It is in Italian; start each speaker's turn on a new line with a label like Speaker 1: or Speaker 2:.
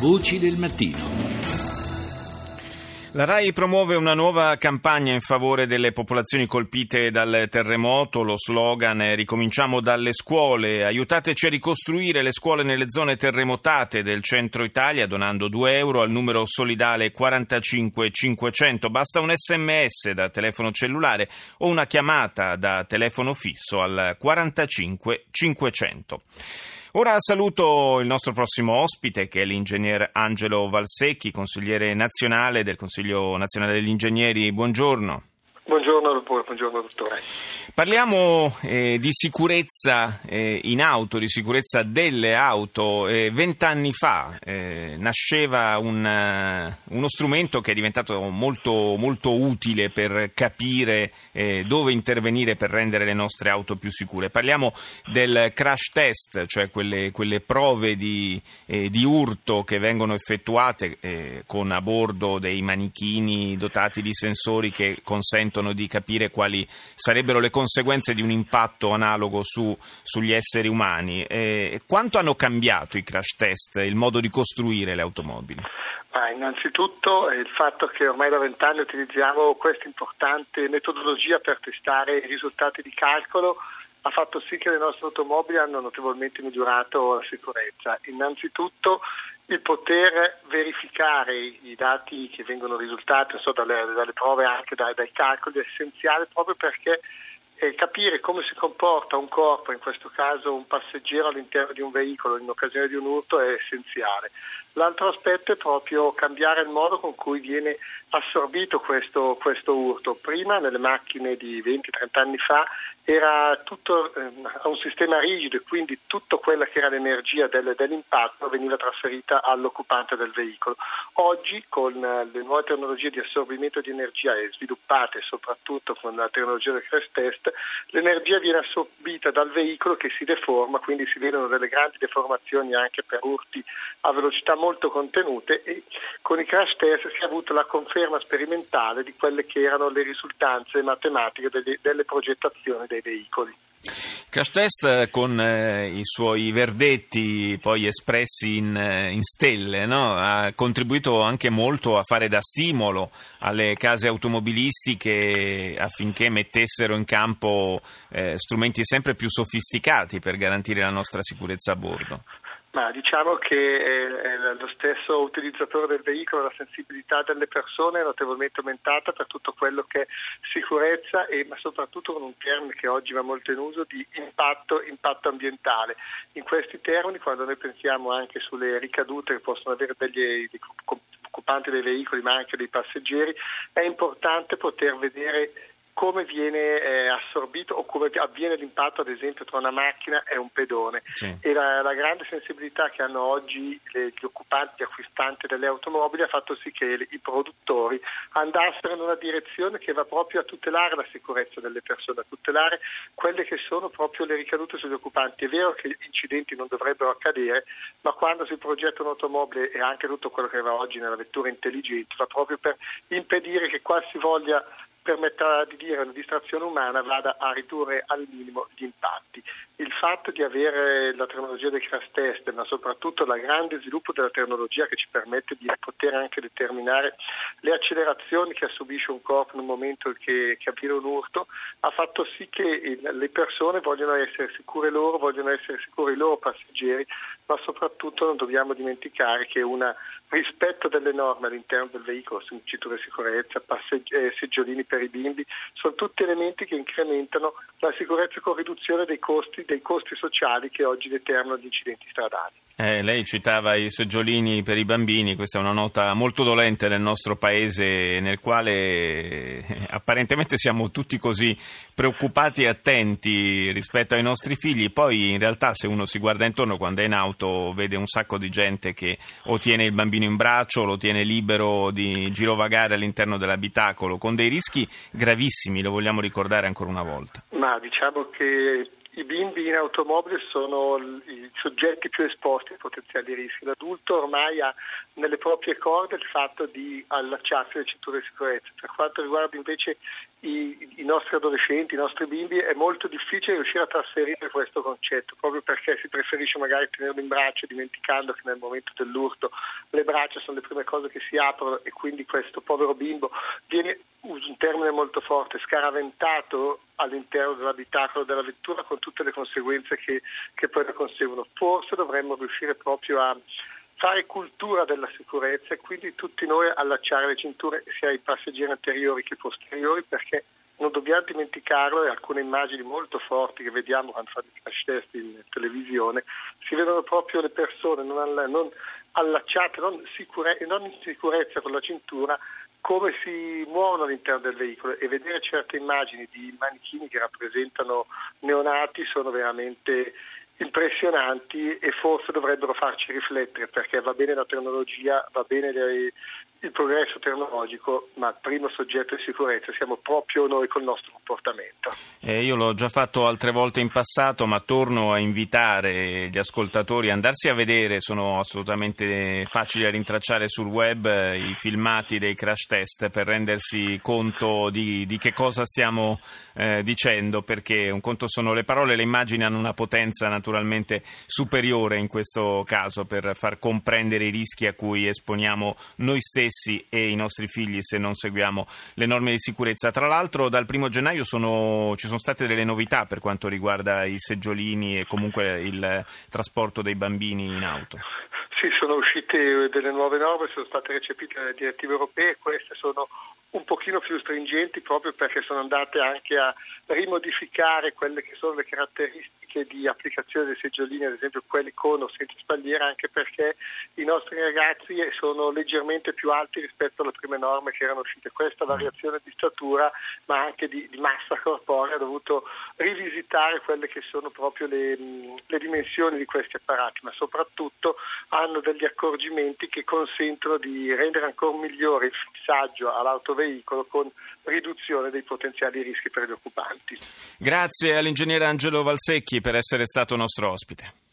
Speaker 1: Voci del mattino.
Speaker 2: La RAI promuove una nuova campagna in favore delle popolazioni colpite dal terremoto. Lo slogan è Ricominciamo dalle scuole. Aiutateci a ricostruire le scuole nelle zone terremotate del centro Italia donando 2 euro al numero solidale 45500. Basta un sms da telefono cellulare o una chiamata da telefono fisso al 45500. Ora saluto il nostro prossimo ospite che è l'ingegner Angelo Valsecchi, consigliere nazionale del Consiglio nazionale degli ingegneri. Buongiorno.
Speaker 3: Buongiorno, buongiorno dottore.
Speaker 2: Parliamo eh, di sicurezza eh, in auto, di sicurezza delle auto. Eh, vent'anni fa eh, nasceva un, uh, uno strumento che è diventato molto, molto utile per capire eh, dove intervenire per rendere le nostre auto più sicure. Parliamo del crash test, cioè quelle, quelle prove di, eh, di, urto che vengono effettuate con a bordo dei manichini dotati di sensori che consentono consentono di capire quali sarebbero le conseguenze di un impatto analogo su, sugli esseri umani. Eh, quanto hanno cambiato i crash test, il modo di costruire le automobili?
Speaker 3: Ah, innanzitutto il fatto che ormai da vent'anni utilizziamo questa importante metodologia per testare i risultati di calcolo ha fatto sì che le nostre automobili hanno notevolmente migliorato la sicurezza. Innanzitutto il poter verificare i dati che vengono risultati so, dalle, dalle, prove anche dai, dai calcoli è essenziale proprio perché eh, capire come si comporta un corpo, in questo caso un passeggero all'interno di un veicolo in occasione di un urto è essenziale. L'altro aspetto è proprio cambiare il modo con cui viene assorbito questo, questo urto. Prima nelle macchine di 20-30 anni fa era tutto eh, un sistema rigido e quindi tutta quella che era l'energia del, dell'impatto veniva trasferita all'occupante del veicolo. Oggi con le nuove tecnologie di assorbimento di energia sviluppate soprattutto con la tecnologia del crash test, l'energia viene assorbita dal veicolo che si deforma, quindi si vedono delle grandi deformazioni anche per urti a velocità molto contenute e con i crash test si è avuta la conferma sperimentale di quelle che erano le risultanze matematiche delle, delle progettazioni dei veicoli.
Speaker 2: Crash Test con eh, i suoi verdetti poi espressi in, eh, in stelle no? ha contribuito anche molto a fare da stimolo alle case automobilistiche affinché mettessero in campo eh, strumenti sempre più sofisticati per garantire la nostra sicurezza a bordo.
Speaker 3: Ma diciamo che eh, lo stesso utilizzatore del veicolo, la sensibilità delle persone è notevolmente aumentata per tutto quello che è sicurezza e ma soprattutto con un termine che oggi va molto in uso di impatto, impatto ambientale. In questi termini, quando noi pensiamo anche sulle ricadute che possono avere degli occupanti dei veicoli ma anche dei passeggeri, è importante poter vedere come viene eh, assorbito o come avviene l'impatto ad esempio tra una macchina e un pedone sì. e la, la, grande sensibilità che hanno oggi le, gli occupanti acquistanti delle automobili ha fatto sì che le, i produttori andassero in una direzione che va proprio a tutelare la sicurezza delle persone, a tutelare quelle che sono proprio le ricadute sugli occupanti. È vero che incidenti non dovrebbero accadere, ma quando si progetta un'automobile e anche tutto quello che va oggi nella vettura intelligente va proprio per impedire che qualsivoglia permetterà di dire una distrazione umana vada a ridurre al minimo gli impatti. Il fatto di avere la tecnologia del crash test, ma soprattutto il grande sviluppo della tecnologia che ci permette di poter anche determinare le accelerazioni che subisce un corpo un momento che, che avviene un urto, ha fatto sì che le persone vogliono essere sicure loro, vogliono essere sicuri i loro passeggeri, ma soprattutto non dobbiamo dimenticare che un rispetto delle norme all'interno del veicolo, cinture di sicurezza, passeggi- eh, seggiolini per i bimbi, sono tutti elementi che incrementano la sicurezza con riduzione dei costi, dei costi sociali che oggi determinano gli incidenti stradali.
Speaker 2: Eh, lei citava i seggiolini per i bambini, questa è una nota molto dolente nel nostro paese nel quale eh, apparentemente siamo tutti così preoccupati e attenti rispetto ai nostri figli, poi in realtà se uno si guarda intorno quando è in auto vede un sacco di gente che o tiene il bambino in braccio lo tiene libero di girovagare all'interno dell'abitacolo con dei rischi gravissimi, lo vogliamo ricordare ancora una volta.
Speaker 3: Ma diciamo che i bimbi in automobile sono i soggetti più esposti ai potenziali rischi. L'adulto ormai ha nelle proprie corde il fatto di allacciarsi alle cinture di sicurezza. Per quanto riguarda invece i, i, nostri adolescenti, i nostri bimbi, è molto difficile riuscire a trasferire questo concetto, proprio perché si preferisce magari tenerlo in braccio dimenticando che nel momento dell'urto le braccia sono le prime cose che si aprono e quindi questo povero bimbo viene, uso un termine molto forte, scaraventato all'interno dell'abitacolo della vettura con tutte le conseguenze che, che poi ne conseguono. Forse dovremmo riuscire proprio a fare cultura della sicurezza e quindi tutti noi allacciare le cinture sia ai passeggeri anteriori che posteriori perché non dobbiamo dimenticarlo e alcune immagini molto forti che vediamo quando fanno i crash test in televisione si vedono proprio le persone non, alla, non allacciate, non, sicure, non in sicurezza con la cintura come si muovono all'interno del veicolo. E vedere certe immagini di manichini che rappresentano neonati sono veramente impressionanti e forse dovrebbero farci riflettere perché va bene la tecnologia, va bene le, il progresso tecnologico, ma primo soggetto di sicurezza siamo proprio noi col nostro comportamento.
Speaker 2: Eh, io l'ho già fatto altre volte in passato, ma torno a invitare gli ascoltatori a andarsi a vedere, sono assolutamente facili da rintracciare sul web, eh, i filmati dei crash test per rendersi conto di, di che cosa stiamo eh, dicendo, perché un conto sono le parole, le immagini hanno una potenza naturalmente superiore in questo caso per far comprendere i rischi a cui esponiamo noi stessi stessi e i nostri figli se non seguiamo le norme di sicurezza. Tra l'altro dal primo gennaio sono, ci sono state delle novità per quanto riguarda i seggiolini e comunque il trasporto dei bambini in auto.
Speaker 3: Sì, sono uscite delle nuove norme, sono state recepite dalle direttive europee, queste sono un pochino più stringenti proprio perché sono andate anche a rimodificare quelle che sono le caratteristiche di applicazione dei seggiolini, ad esempio quelli con o senza spalliera, anche perché i nostri ragazzi sono leggermente più alti rispetto alle prime norme che erano uscite. Questa variazione di statura ma anche di, di massa corporea ha dovuto rivisitare quelle che sono proprio le, le dimensioni di questi apparati, ma soprattutto hanno degli accorgimenti che consentono di rendere ancora migliore il fissaggio all'autovettura veicolo con riduzione dei potenziali rischi per gli occupanti.
Speaker 2: Grazie all'ingegnere Angelo Valsecchi per essere stato nostro ospite.